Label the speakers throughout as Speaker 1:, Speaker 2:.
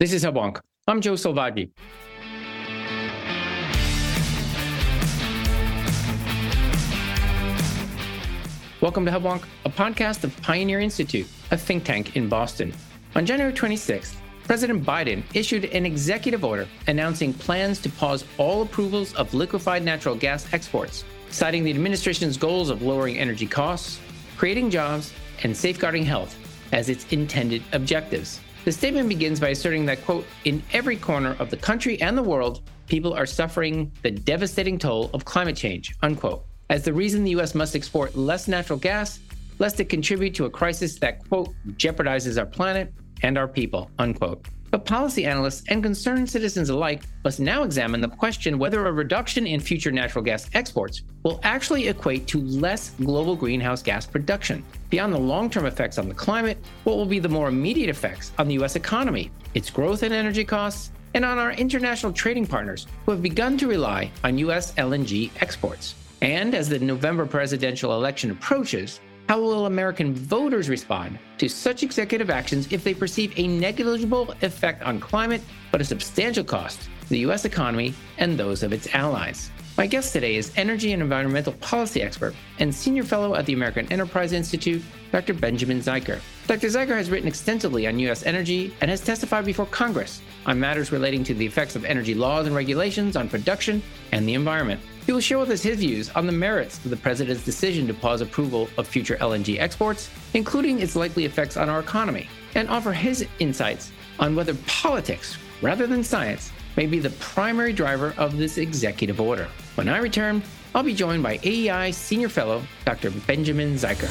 Speaker 1: This is Hubwonk. I'm Joe Selvaggi. Welcome to Hubwonk, a podcast of Pioneer Institute, a think tank in Boston. On January 26th, President Biden issued an executive order announcing plans to pause all approvals of liquefied natural gas exports, citing the administration's goals of lowering energy costs, creating jobs, and safeguarding health as its intended objectives. The statement begins by asserting that, quote, in every corner of the country and the world, people are suffering the devastating toll of climate change, unquote, as the reason the U.S. must export less natural gas, lest it contribute to a crisis that, quote, jeopardizes our planet and our people, unquote. But policy analysts and concerned citizens alike must now examine the question whether a reduction in future natural gas exports will actually equate to less global greenhouse gas production. Beyond the long term effects on the climate, what will be the more immediate effects on the U.S. economy, its growth and energy costs, and on our international trading partners who have begun to rely on U.S. LNG exports? And as the November presidential election approaches, how will American voters respond to such executive actions if they perceive a negligible effect on climate, but a substantial cost to the U.S. economy and those of its allies? My guest today is energy and environmental policy expert and senior fellow at the American Enterprise Institute, Dr. Benjamin Zycher. Dr. Zycher has written extensively on U.S. energy and has testified before Congress on matters relating to the effects of energy laws and regulations on production and the environment. He will share with us his views on the merits of the president's decision to pause approval of future LNG exports, including its likely effects on our economy, and offer his insights on whether politics, rather than science, may be the primary driver of this executive order. When I return, I'll be joined by AEI Senior Fellow Dr. Benjamin Zycher.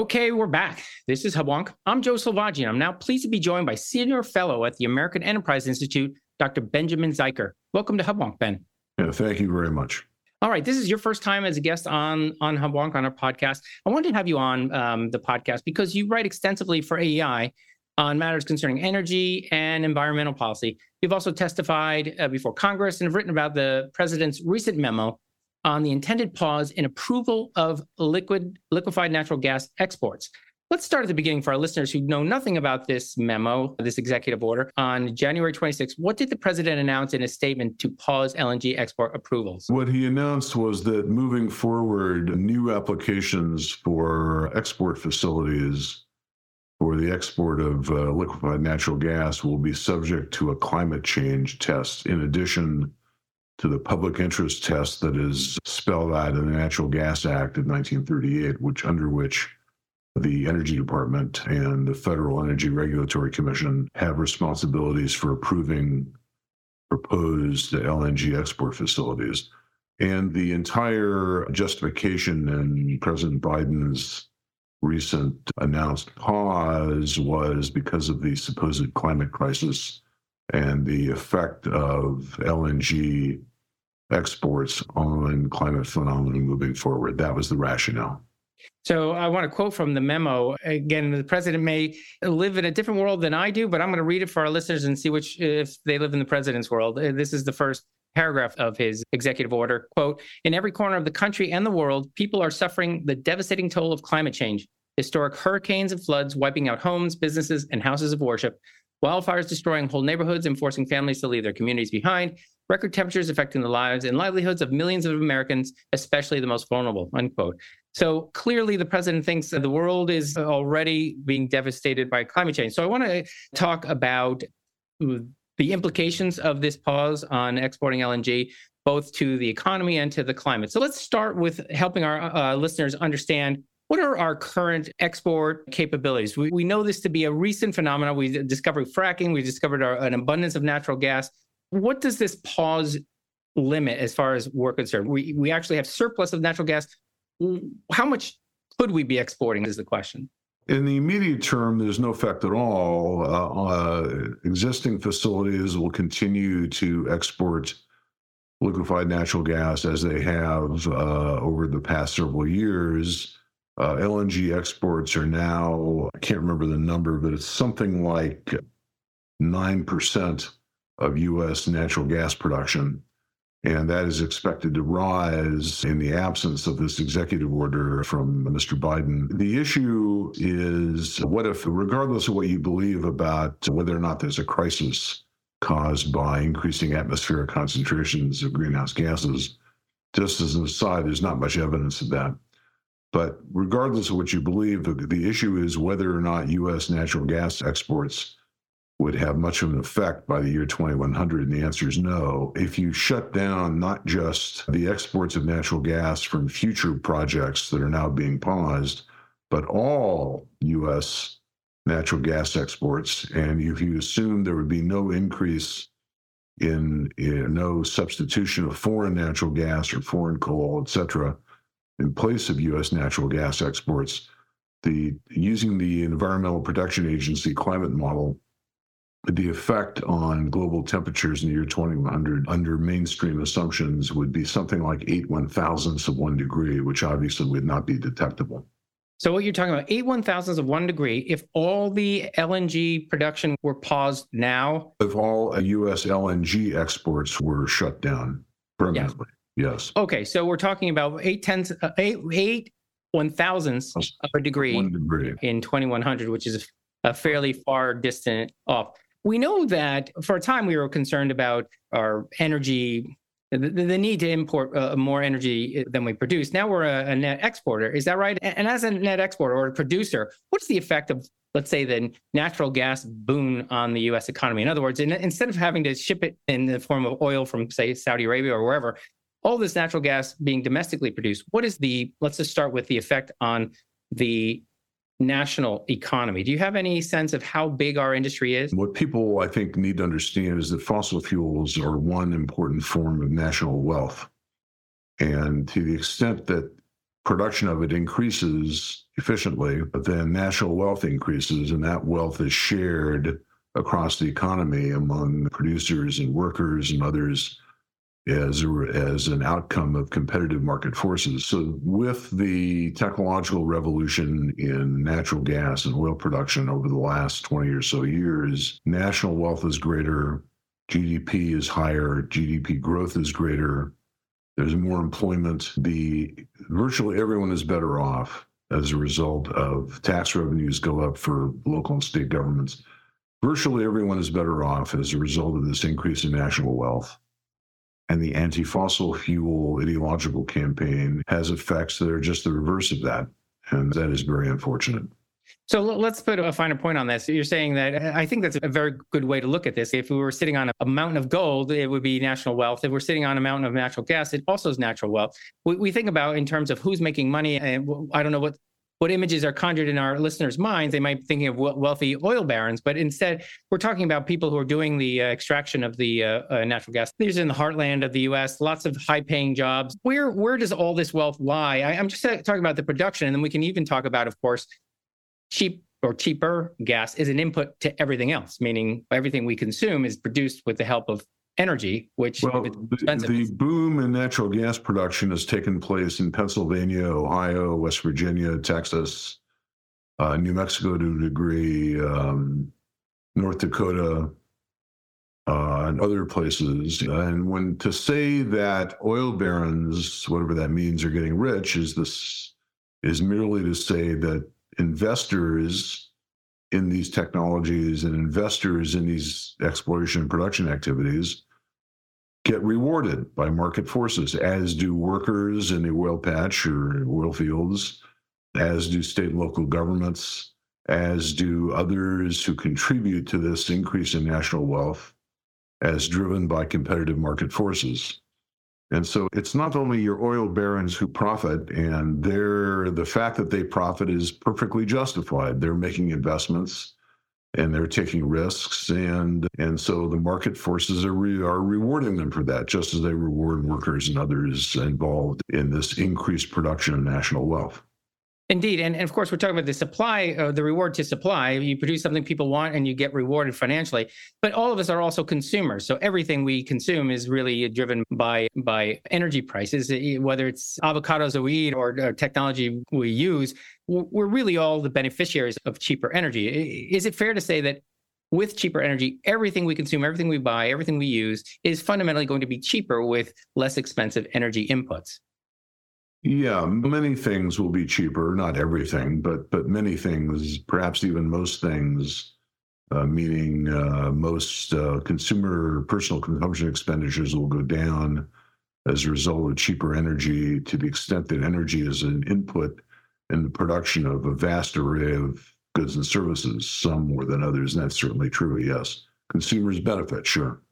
Speaker 1: Okay, we're back. This is Hubwonk. I'm Joe Selvaggi, and I'm now pleased to be joined by Senior Fellow at the American Enterprise Institute, Dr. Benjamin Zycher. Welcome to Hubwonk, Ben.
Speaker 2: Yeah, thank you very much.
Speaker 1: All right, this is your first time as a guest on on Hubwonk on our podcast. I wanted to have you on um, the podcast because you write extensively for AEI on matters concerning energy and environmental policy. You've also testified uh, before Congress and have written about the president's recent memo on the intended pause in approval of liquid liquefied natural gas exports. Let's start at the beginning for our listeners who know nothing about this memo, this executive order. On January 26, what did the president announce in a statement to pause LNG export approvals?
Speaker 2: What he announced was that moving forward, new applications for export facilities for the export of uh, liquefied natural gas will be subject to a climate change test in addition to the public interest test that is spelled out in the Natural Gas Act of 1938, which under which the Energy Department and the Federal Energy Regulatory Commission have responsibilities for approving proposed LNG export facilities. And the entire justification in President Biden's recent announced pause was because of the supposed climate crisis and the effect of LNG exports on climate phenomenon moving forward. That was the rationale.
Speaker 1: So I want to quote from the memo. Again, the president may live in a different world than I do, but I'm going to read it for our listeners and see which if they live in the president's world. Uh, this is the first paragraph of his executive order. Quote, in every corner of the country and the world, people are suffering the devastating toll of climate change. Historic hurricanes and floods wiping out homes, businesses, and houses of worship, wildfires destroying whole neighborhoods and forcing families to leave their communities behind, record temperatures affecting the lives and livelihoods of millions of Americans, especially the most vulnerable, unquote. So clearly, the president thinks that the world is already being devastated by climate change. So I want to talk about the implications of this pause on exporting LNG, both to the economy and to the climate. So let's start with helping our uh, listeners understand what are our current export capabilities? We, we know this to be a recent phenomenon. We discovered fracking, we discovered our, an abundance of natural gas what does this pause limit as far as we're concerned? We we actually have surplus of natural gas. How much could we be exporting? Is the question.
Speaker 2: In the immediate term, there's no effect at all. Uh, uh, existing facilities will continue to export liquefied natural gas as they have uh, over the past several years. Uh, LNG exports are now, I can't remember the number, but it's something like 9% of U.S. natural gas production. And that is expected to rise in the absence of this executive order from Mr. Biden. The issue is what if, regardless of what you believe about whether or not there's a crisis caused by increasing atmospheric concentrations of greenhouse gases, just as an aside, there's not much evidence of that. But regardless of what you believe, the issue is whether or not U.S. natural gas exports would have much of an effect by the year 2100? And the answer is no. If you shut down not just the exports of natural gas from future projects that are now being paused, but all U.S. natural gas exports, and if you assume there would be no increase in, in no substitution of foreign natural gas or foreign coal, et cetera, in place of U.S. natural gas exports, the using the Environmental Protection Agency climate model the effect on global temperatures in the year 2100 under mainstream assumptions would be something like eight one thousandths of one degree, which obviously would not be detectable.
Speaker 1: So what you're talking about, eight one thousandths of one degree, if all the LNG production were paused now?
Speaker 2: If all U.S. LNG exports were shut down permanently, yes. yes.
Speaker 1: Okay, so we're talking about eight tenths, uh, eight, eight one thousandths of a degree,
Speaker 2: one degree
Speaker 1: in 2100, which is a fairly far distant off. We know that for a time we were concerned about our energy, the, the need to import uh, more energy than we produce. Now we're a, a, net exporter. Is that right? And as a net exporter or a producer, what's the effect of, let's say, the natural gas boom on the US economy? In other words, in, instead of having to ship it in the form of oil from, say, Saudi Arabia or wherever, all this natural gas being domestically produced, what is the, let's just start with the effect on the national economy. Do you have any sense of how big our industry is?
Speaker 2: What people, I think, need to understand is that fossil fuels are one important form of national wealth. And to the extent that production of it increases efficiently, then national wealth increases, and that wealth is shared across the economy among producers and workers and others as, as an outcome of competitive market forces. So, with the technological revolution in natural gas and oil production over the last 20 or so years, national wealth is greater, GDP is higher, GDP growth is greater, there's more employment. The virtually everyone is better off as a result of tax revenues go up for local and state governments. Virtually everyone is better off as a result of this increase in national wealth and the anti fossil fuel ideological campaign has effects that are just the reverse of that. And that is very unfortunate.
Speaker 1: So let's put a finer point on this. You're saying that I think that's a very good way to look at this. If we were sitting on a mountain of gold, it would be national wealth. If we're sitting on a mountain of natural gas, it also is natural wealth. We, we think about in terms of who's making money. And I don't know what what images are conjured in our listeners' minds. They might be thinking of wealthy oil barons, but instead, we're talking about people who are doing the uh, extraction of the uh, uh, natural gas. These are in the heartland of the U.S. Lots of high-paying jobs. Where where does all this wealth lie? I, I'm just talking about the production, and then we can even talk about, of course, cheap or cheaper gas is an input to everything else, meaning everything we consume is produced with the help of energy, which
Speaker 2: well, the, the, boom in natural gas production has taken place in Pennsylvania, Ohio, West Virginia, Texas, uh, New Mexico to a degree, um, North Dakota, uh, and other places. And when to say that oil barons, whatever that means, are getting rich, is this is merely to say that investors in these technologies and investors in these exploration and production activities get rewarded by market forces, as do workers in the oil patch or oil fields, as do state and local governments, as do others who contribute to this increase in national wealth as driven by competitive market forces. And so it's not only your oil barons who profit, and they're the fact that they profit is perfectly justified. They're making investments and they're taking risks and and so the market forces are re, are rewarding them for that just as they reward workers and others involved in this increased production of national wealth
Speaker 1: Indeed, and, and of course, we're talking about the supply, uh, the reward to supply. You produce something people want, and you get rewarded financially. But all of us are also consumers, so everything we consume is really driven by by energy prices. Whether it's avocados that we eat or, or technology we use, we're really all the beneficiaries of cheaper energy. Is it fair to say that with cheaper energy, everything we consume, everything we buy, everything we use is fundamentally going to be cheaper with less expensive energy inputs.
Speaker 2: Yeah, many things will be cheaper, not everything, but but many things, perhaps even most things, uh, meaning uh, most uh, consumer personal consumption expenditures will go down as a result of cheaper energy to the extent that energy is an input in the production of a vast array of goods and services, some more than others. And that's certainly true, yes. Consumers benefit, sure.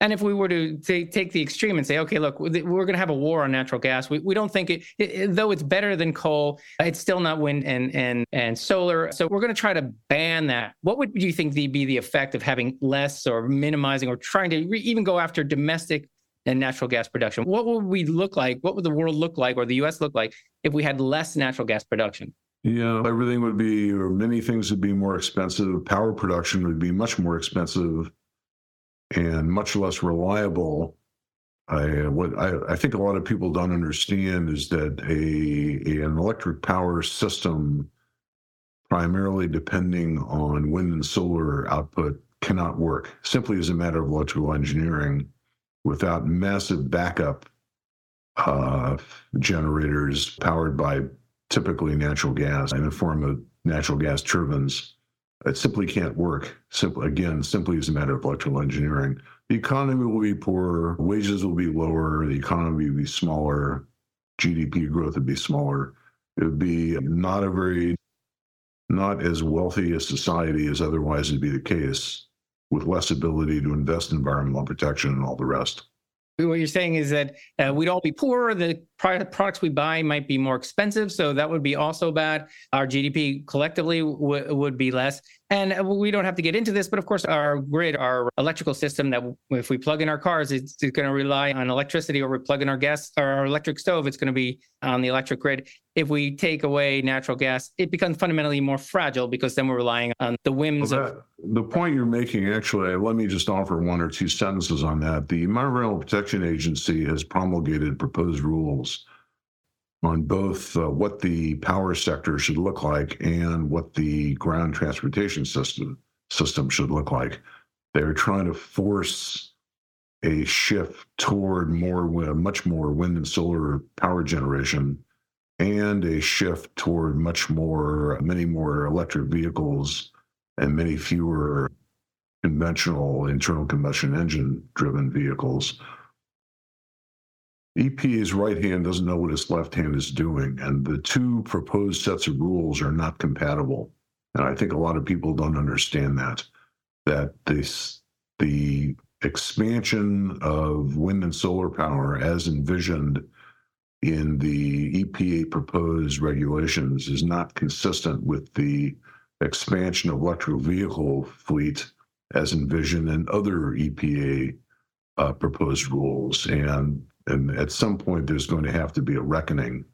Speaker 1: And if we were to say, take the extreme and say, okay, look, we're going to have a war on natural gas. We, we don't think it, it, though it's better than coal, it's still not wind and and and solar. So we're going to try to ban that. What would you think the, be the effect of having less or minimizing or trying to re- even go after domestic and natural gas production? What would we look like? What would the world look like, or the U.S. look like, if we had less natural gas production?
Speaker 2: Yeah, everything would be, or many things would be more expensive. Power production would be much more expensive and much less reliable. I what I, I think a lot of people don't understand is that a, a an electric power system, primarily depending on wind and solar output, cannot work simply as a matter of electrical engineering without massive backup uh, generators powered by typically natural gas in the form of natural gas turbines it simply can't work. Simply, again, simply as a matter of electrical engineering. The economy will be poorer, wages will be lower, the economy will be smaller, GDP growth would be smaller. It would be not a very, not as wealthy a society as otherwise would be the case, with less ability to invest in environmental protection and all the rest.
Speaker 1: What you're saying is that uh, we'd all be poorer. The products we buy might be more expensive, so that would be also bad. Our GDP collectively w- would be less, and uh, we don't have to get into this, but of course, our grid, our electrical system, that if we plug in our cars, it's, it's going to rely on electricity, or we plug in our gas or our electric stove, it's going to be on the electric grid. If we take away natural gas, it becomes fundamentally more fragile because then we're relying on the whims well, that, of.
Speaker 2: The point you're making, actually, let me just offer one or two sentences on that. The Environmental Protection Agency has promulgated proposed rules on both uh, what the power sector should look like and what the ground transportation system system should look like. They're trying to force a shift toward more, much more wind and solar power generation, and a shift toward much more, many more electric vehicles and many fewer conventional internal combustion engine driven vehicles EPA's right hand doesn't know what its left hand is doing, and the two proposed sets of rules are not compatible. And I think a lot of people don't understand that. That this the expansion of wind and solar power as envisioned in the EPA proposed regulations is not consistent with the expansion of electric vehicle fleet as envisioned in other EPA uh, proposed rules. And and at some point, there's going to have to be a reckoning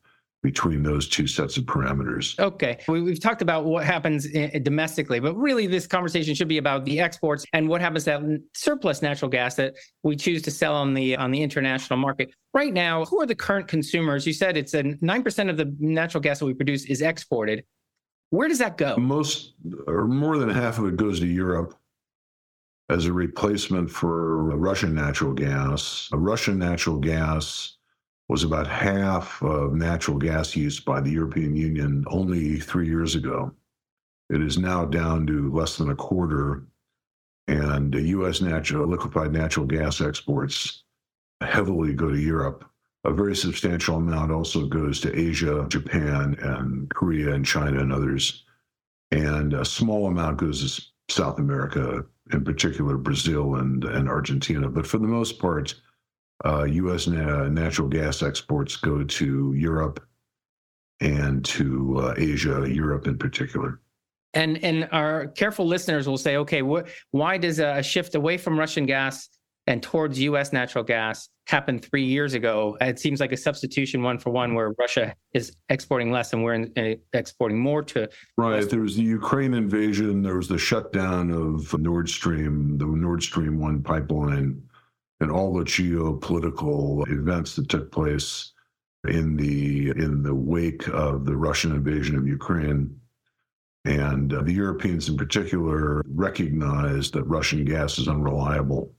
Speaker 2: between those two sets of parameters.
Speaker 1: Okay. We, have talked about what happens eh, eh, domestically, but really this conversation should be about the exports and what happens to that surplus natural gas that we choose to sell on the on the international market. Right now, who are the current consumers? You said it's a 9% of the natural gas that we produce is exported. Where does that go?
Speaker 2: Most or more than half of it goes to Europe as a replacement for Russian natural gas. Russian natural gas was about half of natural gas used by the European Union only three years ago. It is now down to less than a quarter, and U.S. natural liquefied natural gas exports heavily go to Europe. A very substantial amount also goes to Asia, Japan, and Korea, and China, and others. And a small amount goes to South America, in particular Brazil and, and Argentina. But for the most part, uh, U.S. Na- natural gas exports go to Europe and to uh, Asia, Europe in particular.
Speaker 1: And and our careful listeners will say, okay, wh- why does a shift away from Russian gas and towards U.S. natural gas happened three years ago. It seems like a substitution one for one, where Russia is exporting less and we're in, uh, exporting more to.
Speaker 2: Right. There was the Ukraine invasion. There was the shutdown of Nord Stream, the Nord Stream one pipeline, and all the geopolitical events that took place in the in the wake of the Russian invasion of Ukraine. And uh, the Europeans, in particular, recognized that Russian gas is unreliable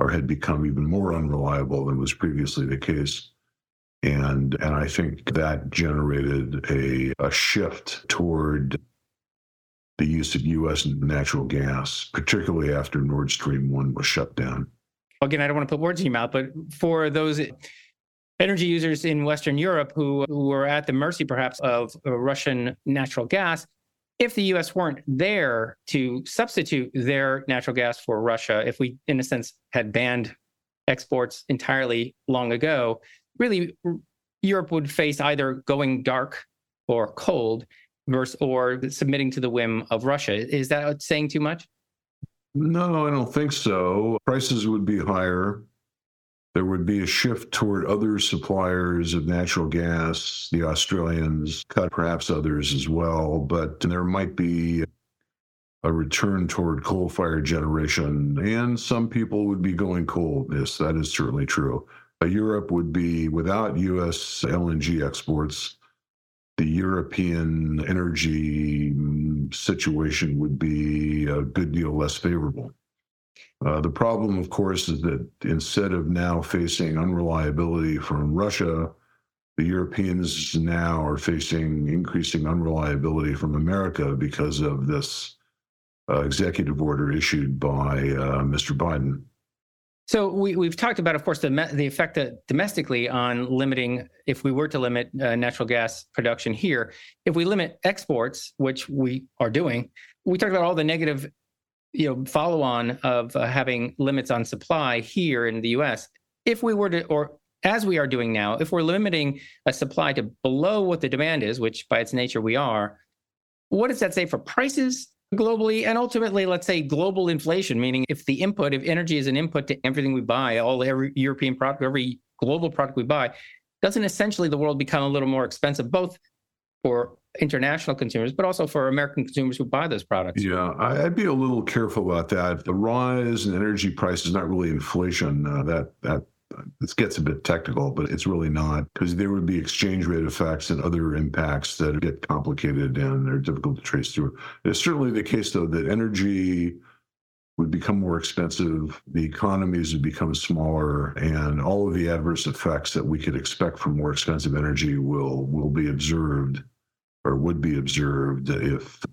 Speaker 2: or had become even more unreliable than was previously the case. And, and I think that generated a, a shift toward the use of U.S. natural gas, particularly after Nord Stream 1 was shut down.
Speaker 1: Again, I don't want to put words in your mouth, but for those energy users in Western Europe who, who were at the mercy perhaps of Russian natural gas, if the US weren't there to substitute their natural gas for Russia, if we, in a sense, had banned exports entirely long ago, really Europe would face either going dark or cold versus or submitting to the whim of Russia. Is that saying too much?
Speaker 2: No, I don't think so. Prices would be higher. There would be a shift toward other suppliers of natural gas, the Australians, perhaps others as well, but there might be a return toward coal fired generation, and some people would be going coal. Yes, that is certainly true. Europe would be without US LNG exports. The European energy mm, situation would be a good deal less favorable. Uh, the problem, of course, is that instead of now facing unreliability from Russia, the Europeans now are facing increasing unreliability from America because of this uh, executive order issued by uh, Mr. Biden.
Speaker 1: So we, we've talked about, of course, the the effect domestically on limiting, if we were to limit uh, natural gas production here, if we limit exports, which we are doing, we talked about all the negative, you know, follow on of uh, having limits on supply here in the U.S. If we were to, or as we are doing now, if we're limiting a supply to below what the demand is, which by its nature we are, what does that say for prices globally and ultimately let's say global inflation meaning if the input if energy is an input to everything we buy all every european product every global product we buy doesn't essentially the world become a little more expensive both for international consumers but also for american consumers who buy those products.
Speaker 2: Yeah i'd be a little careful about that. The rise in energy prices is not really inflation uh, that that this gets a bit technical, but it's really not because there would be exchange rate effects and other impacts that get complicated and they're difficult to trace through. It's certainly the case, though, that energy would become more expensive, the economies would become smaller, and all of the adverse effects that we could expect from more expensive energy will will be observed or would be observed if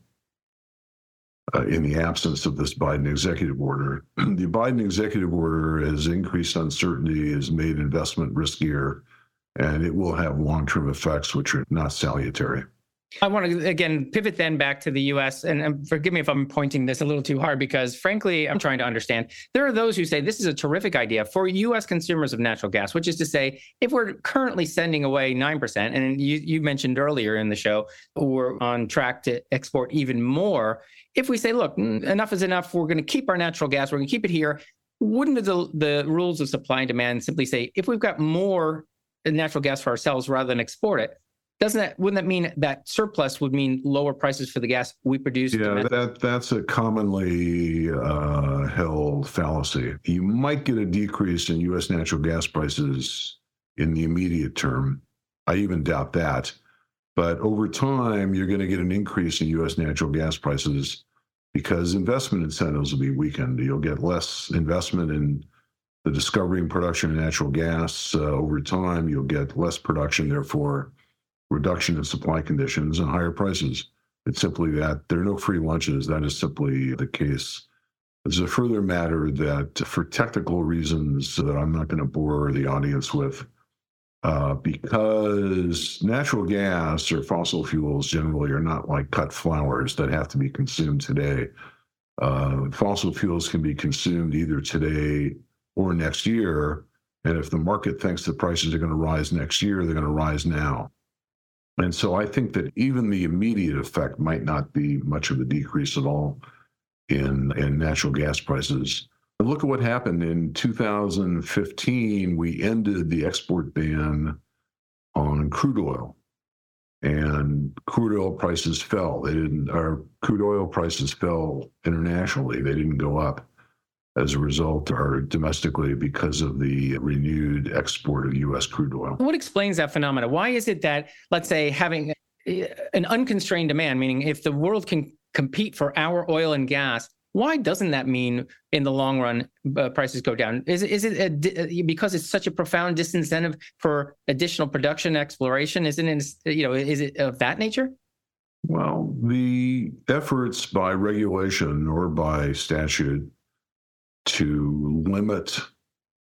Speaker 2: uh, in the absence of this Biden executive order. the Biden executive order has increased uncertainty, has made investment riskier, and it will have long term effects which are not salutary.
Speaker 1: I want to again pivot then back to the US. And, forgive me if I'm pointing this a little too hard because, frankly, I'm trying to understand. There are those who say this is a terrific idea for US consumers of natural gas, which is to say, if we're currently sending away 9%, and you, you mentioned earlier in the show, we're on track to export even more. If we say, look, enough is enough, we're going to keep our natural gas, we're going to keep it here, wouldn't the, the rules of supply and demand simply say, if we've got more natural gas for ourselves rather than export it, doesn't that wouldn't that mean that surplus would mean lower prices for the gas we produce?
Speaker 2: Yeah, that that's a commonly uh, held fallacy. You might get a decrease in U.S. natural gas prices in the immediate term. I even doubt that. But over time, you're going to get an increase in U.S. natural gas prices because investment incentives will be weakened. You'll get less investment in the discovery and production of natural gas uh, over time. You'll get less production, therefore reduction in supply conditions and higher prices. It's simply that there are no free lunches. That is simply the case. There's a further matter that, for technical reasons that I'm not going to bore the audience with, uh, because natural gas or fossil fuels generally are not like cut flowers that have to be consumed today. Uh, fossil fuels can be consumed either today or next year. And if the market thinks the prices are going to rise next year, they're going to rise now. And so I think that even the immediate effect might not be much of a decrease at all in, in natural gas prices. Look at what happened in 2015. We ended the export ban on crude oil, and crude oil prices fell. They didn't. Our crude oil prices fell internationally. They didn't go up as a result or domestically because of the renewed export of U.S. crude oil.
Speaker 1: What explains that phenomenon? Why is it that, let's say, having an unconstrained demand, meaning if the world can compete for our oil and gas, why doesn't that mean in the long run uh, prices go down? Is it, is it a, because it's such a profound disincentive for additional production exploration? Isn't it, you know, is it of that nature?
Speaker 2: Well, the efforts by regulation or by statute to limit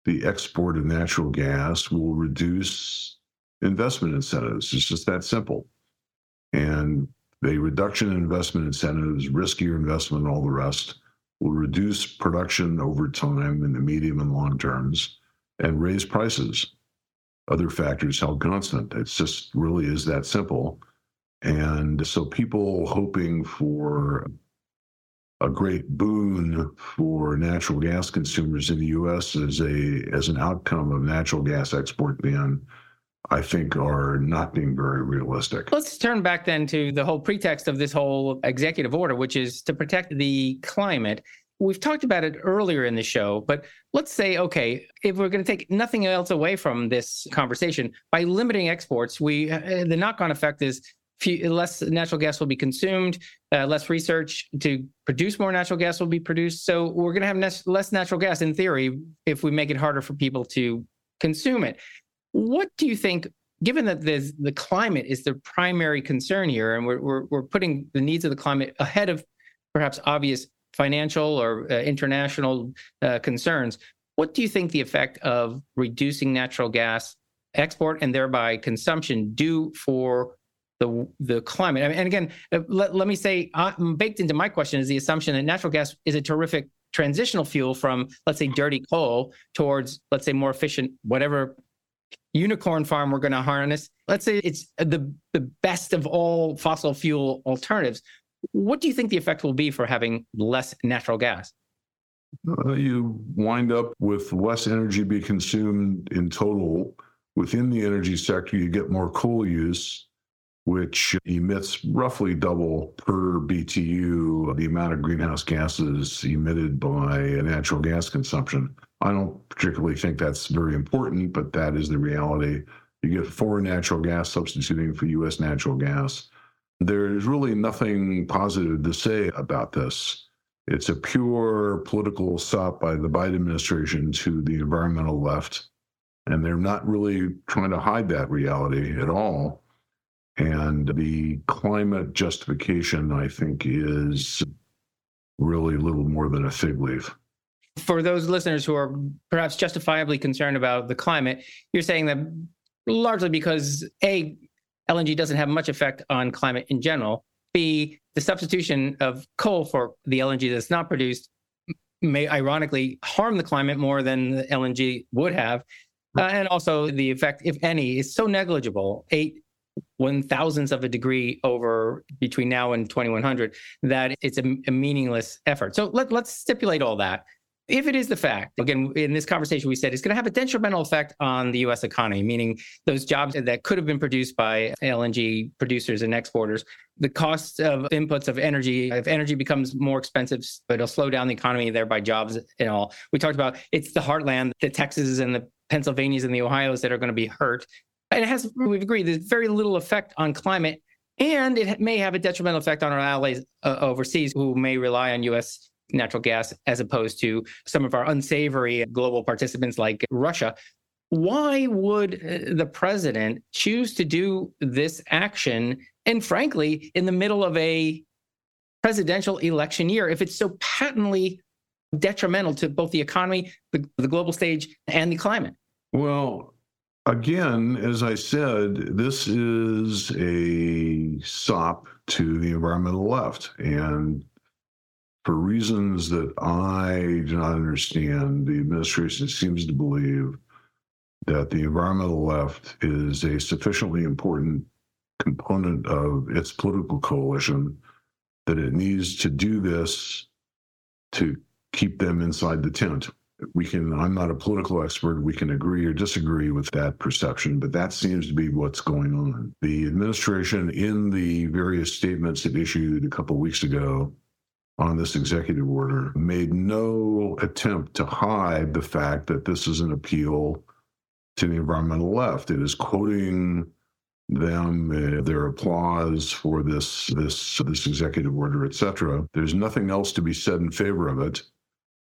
Speaker 2: the export of natural gas will reduce investment incentives. It's just that simple. And the reduction in investment incentives, riskier investment, all the rest will reduce production over time in the medium and long terms and raise prices. Other factors held constant. It's just really is that simple. And so people hoping for a great boon for natural gas consumers in the U.S. as a as an outcome of natural gas export ban, I think are not being very realistic.
Speaker 1: Let's turn back then to the whole pretext of this whole executive order, which is to protect the climate. We've talked about it earlier in the show, but let's say, okay, if we're going to take nothing else away from this conversation, by limiting exports, we uh, the knock-on effect is few, less natural gas will be consumed, uh, less research to produce more natural gas will be produced. So we're going to have less natural gas in theory if we make it harder for people to consume it. What do you think? Given that the climate is the primary concern here, and we're, we're, we're putting the needs of the climate ahead of perhaps obvious financial or uh, international uh, concerns, what do you think the effect of reducing natural gas export and thereby consumption do for the the climate. I mean, and again, uh, let, let me say, uh, baked into my question is the assumption that natural gas is a terrific transitional fuel from, let's say, dirty coal towards, let's say, more efficient whatever unicorn farm we're going to harness. Let's say it's the the best of all fossil fuel alternatives. What do you think the effect will be for having less natural gas?
Speaker 2: Uh, you wind up with less energy be consumed in total within the energy sector. You get more coal use which emits roughly double per BTU the amount of greenhouse gases emitted by natural gas consumption. I don't particularly think that's very important, but that is the reality. You get foreign natural gas substituting for US natural gas. There's really nothing positive to say about this. It's a pure political sop by the Biden administration to the environmental left. And they're not really trying to hide that reality at all. And the climate justification, I think, is really little more than a fig leaf.
Speaker 1: For those listeners who are perhaps justifiably concerned about the climate, you're saying that largely because A, LNG doesn't have much effect on climate in general. B, the substitution of coal for the LNG that's not produced may ironically harm the climate more than the LNG would have. Uh, and also the effect, if any, is so negligible. Eight one thousandth of a degree over between now and 2100 that it's a, a meaningless effort. So let, let's stipulate all that. If it is the fact, again, in this conversation, we said it's going to have a detrimental effect on the US economy, meaning those jobs that could have been produced by LNG producers and exporters. The cost of inputs of energy, if energy becomes more expensive, it'll slow down the economy, thereby jobs and all. We talked about it's the heartland, the Texas and the Pennsylvanias and the Ohio's that are going to be hurt it has, we've agreed, there's very little effect on climate, and it may have a detrimental effect on our allies uh, overseas who may rely on U.S. natural gas as opposed to some of our unsavory global participants like Russia. Why would uh, the president choose to do this action? And frankly, in the middle of a presidential election year, if it's so patently detrimental to both the economy, the, the global stage, and the climate?
Speaker 2: Well, Again, as I said, this is a sop to the environmental left. And for reasons that I do not understand, the administration seems to believe that the environmental left is a sufficiently important component of its political coalition that it needs to do this to keep them inside the tent we can i'm not a political expert we can agree or disagree with that perception but that seems to be what's going on. The administration in the various statements it issued a couple weeks ago on this executive order made no attempt to hide the fact that this is an appeal to the environmental left. It is quoting them, uh, their applause for this this this executive order, etc. There's nothing else to be said in favor of it,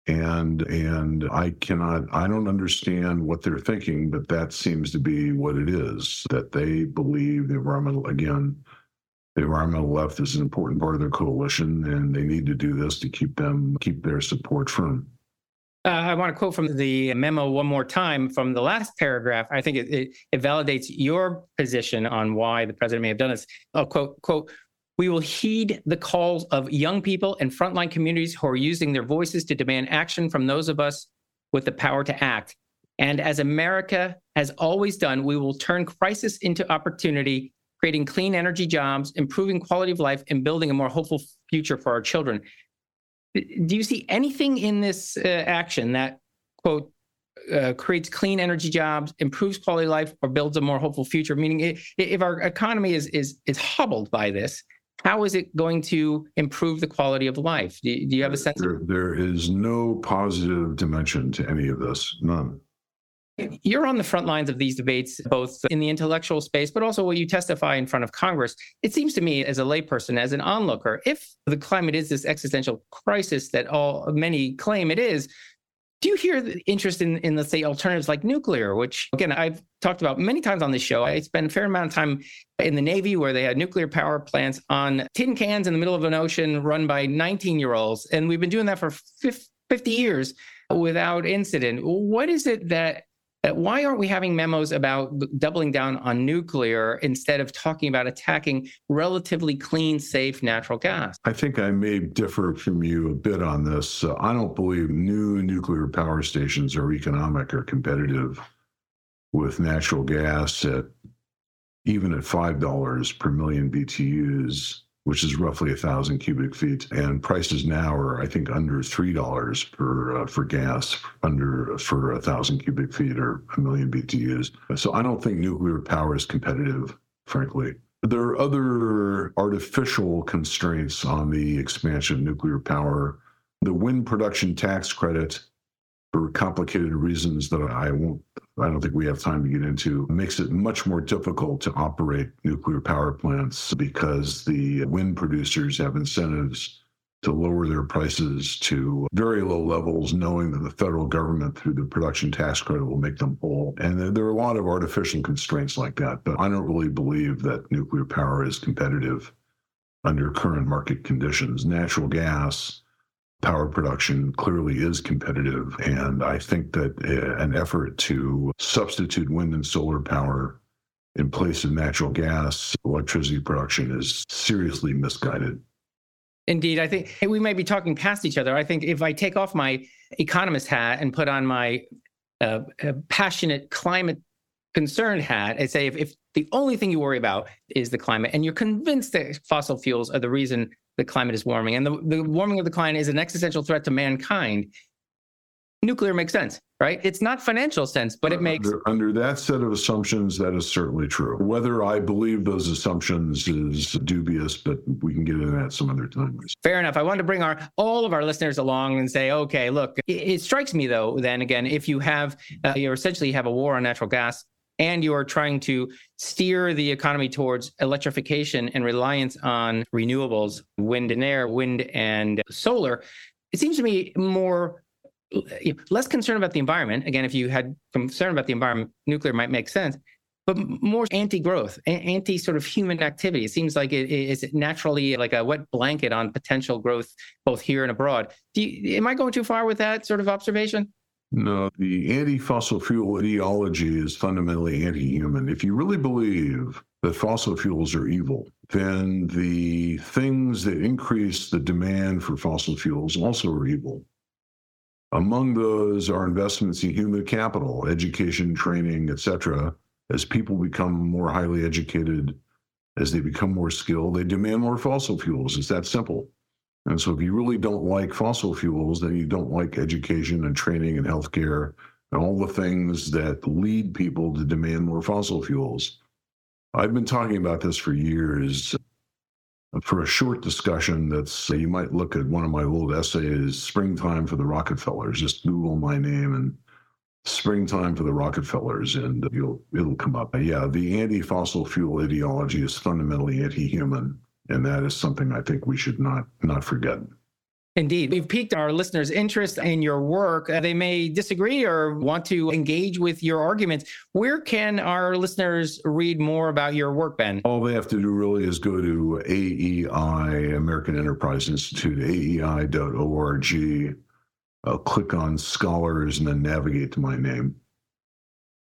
Speaker 2: and and I cannot I don't understand what they're thinking, but that seems to be what it is that they believe the environmental again. The environmental left is an important part of their coalition, and they need to do this to keep them keep their support firm.
Speaker 1: Uh, I want to quote from the memo one more time from the last paragraph. I think it, it, it, validates your position on why the president may have done this. I'll quote, quote, we will heed the calls of young people and frontline communities who are using their voices to demand action from those of us with the power to act. And as America has always done, we will turn crisis into opportunity, creating clean energy jobs, improving quality of life, and building a more hopeful future for our children do you see anything in this uh, action that quote uh, creates clean energy jobs, improves quality of life, or builds a more hopeful future? Meaning, if our economy is is is hobbled by this, how is it going to improve the quality of life? Do, do you have a sense?
Speaker 2: There, there is no positive dimension to any of this. None.
Speaker 1: You're on the front lines of these debates, both in the intellectual space, but also when you testify in front of Congress. It seems to me, as a layperson, as an onlooker, if the climate is this existential crisis that all many claim it is, do you hear the interest in, in let's say alternatives like nuclear, which again I've talked about many times on this show. I spent a fair amount of time in the Navy where they had nuclear power plants on tin cans in the middle of an ocean run by 19 year olds. And we've been doing that for 50 years without incident. What is it that why aren't we having memos about doubling down on nuclear instead of talking about attacking relatively clean, safe natural gas?
Speaker 2: I think I may differ from you a bit on this. Uh, I don't believe new nuclear power stations are economic or competitive with natural gas at even at $5 per million BTUs which is roughly a thousand cubic feet. And prices now are, I think, under three dollars per uh, for gas under for a thousand cubic feet or a million BTUs. So I don't think nuclear power is competitive, frankly. There are other artificial constraints on the expansion of nuclear power. The wind production tax credit for complicated reasons that I won't, I don't think we have time to get into, makes it much more difficult to operate nuclear power plants because the wind producers have incentives to lower their prices to very low levels, knowing that the federal government, through the production tax credit, will make them whole. And there are a lot of artificial constraints like that. But I don't really believe that nuclear power is competitive under current market conditions. Natural gas power production clearly is competitive. And I think that uh, an effort to substitute wind and solar power in place of natural gas electricity production is seriously misguided.
Speaker 1: Indeed, I think we might be talking past each other. I think if I take off my economist hat and put on my uh, uh passionate climate concerned hat and say if, if the only thing you worry about is the climate and you're convinced that fossil fuels are the reason the climate is warming and the, the warming of the climate is an existential threat to mankind, nuclear makes sense, right? It's not financial sense, but it makes.
Speaker 2: Under, under, that set of assumptions, that is certainly true. Whether I believe those assumptions is dubious, but we can get into that some other time.
Speaker 1: Fair enough. I wanted to bring our all of our listeners along and say, okay, look, it, it strikes me though, then again, if you have, uh, you essentially have a war on natural gas and you are trying to steer the economy towards electrification and reliance on renewables, wind and air, wind and solar, it seems to me more eh, less concerned about the environment. Again, if you had concern about the environment, nuclear might make sense, but more anti-growth, anti sort of human activity. It seems like it is naturally like a wet blanket on potential growth, both here and abroad. You, am I going too far with that sort of observation?
Speaker 2: No, the anti fossil fuel ideology is fundamentally anti human. If you really believe that fossil fuels are evil, then the things that increase the demand for fossil fuels also are evil. Among those are investments in human capital, education, training, etc. As people become more highly educated, as they become more skilled, they demand more fossil fuels. It's that simple. And so if you really don't like fossil fuels, then you don't like education and training and healthcare and all the things that lead people to demand more fossil fuels. I've been talking about this for years. For a short discussion, that's you might look at one of my old essays, "Springtime for the Rockefellers." Just Google my name and springtime for the Rockefellers, and you'll it'll come up. Yeah, the anti-fossil fuel ideology is fundamentally anti-human, and that is something I think we should not not forget.
Speaker 1: Indeed. We've piqued our listeners' interest in your work. They may disagree or want to engage with your arguments. Where can our listeners read more about your work, Ben?
Speaker 2: All they have to do really is go to AEI, American Enterprise Institute, aei.org, uh, click on scholars, and then navigate to my name.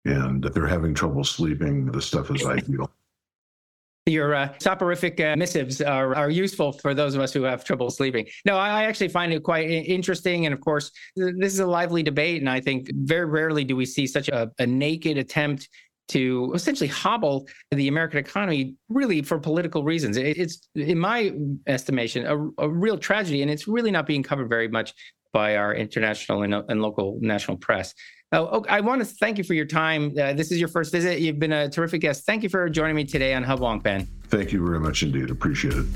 Speaker 2: And if they're having trouble sleeping, the stuff is ideal.
Speaker 1: Your uh, soporific uh, missives are, are useful for those of us who have trouble sleeping. No, I actually find it quite interesting. And of course, this is a lively debate. And I think very rarely do we see such a, a naked attempt to essentially hobble the American economy really for political reasons. It's, in my estimation, a, a, real tragedy. And it's really not being covered very much by our international and, and local national press. Oh, oh, I want to thank you for your time. Uh, this is your first visit. You've been a terrific guest. Thank you for joining me today on Hubwonk, Ben.
Speaker 2: Thank you very much indeed. Appreciate it.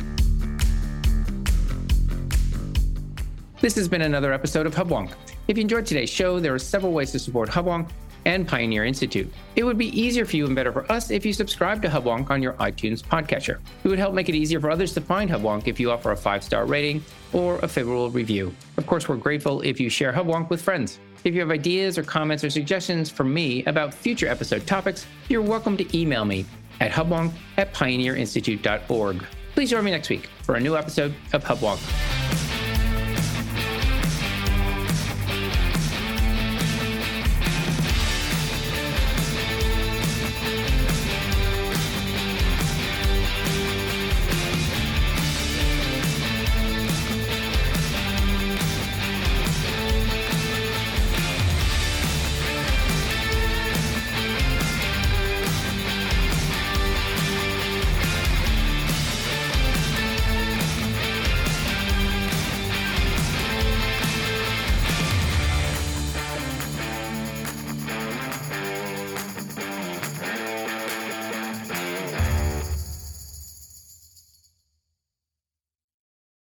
Speaker 1: This has been another episode of Hubwonk. If you enjoyed today's show, there are several ways to support Hubwonk and Pioneer Institute. It would be easier for you and better for us if you subscribe to Hubwonk on your iTunes podcatcher. It would help make it easier for others to find Hubwonk if you offer a five star rating or a favorable review. Of course, we're grateful if you share Hubwonk with friends. If you have ideas or comments or suggestions for me about future episode topics, you're welcome to email me at hubwonk at pioneerinstitute.org. Please join me next week for a new episode of Hubwonk.